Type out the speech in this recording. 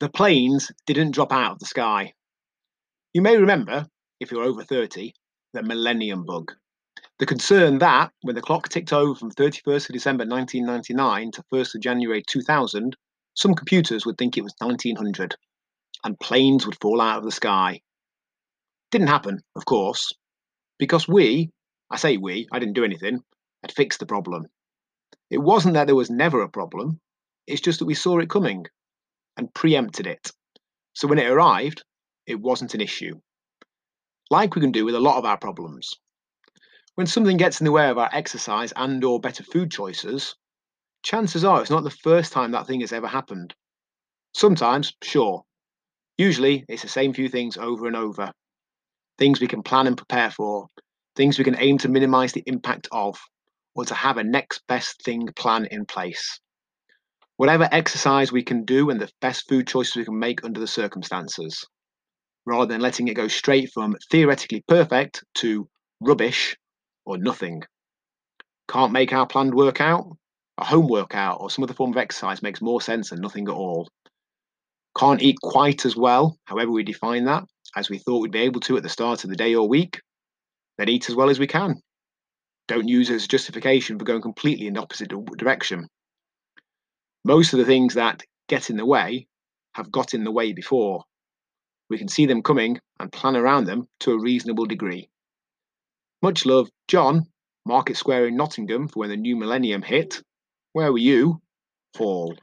The planes didn't drop out of the sky. You may remember, if you're over 30, the millennium bug. The concern that, when the clock ticked over from 31st of December 1999 to 1st of January 2000, some computers would think it was 1900 and planes would fall out of the sky. Didn't happen, of course, because we, I say we, I didn't do anything, had fixed the problem. It wasn't that there was never a problem, it's just that we saw it coming and preempted it. So when it arrived, it wasn't an issue. Like we can do with a lot of our problems. When something gets in the way of our exercise and or better food choices, chances are it's not the first time that thing has ever happened. Sometimes, sure. Usually, it's the same few things over and over. Things we can plan and prepare for, things we can aim to minimize the impact of, or to have a next best thing plan in place. Whatever exercise we can do and the best food choices we can make under the circumstances, rather than letting it go straight from theoretically perfect to rubbish or nothing. Can't make our planned workout? A home workout or some other form of exercise makes more sense than nothing at all. Can't eat quite as well, however we define that, as we thought we'd be able to at the start of the day or week, then eat as well as we can. Don't use it as justification for going completely in the opposite direction. Most of the things that get in the way have got in the way before. We can see them coming and plan around them to a reasonable degree. Much love, John, Market Square in Nottingham for when the new millennium hit. Where were you? Paul.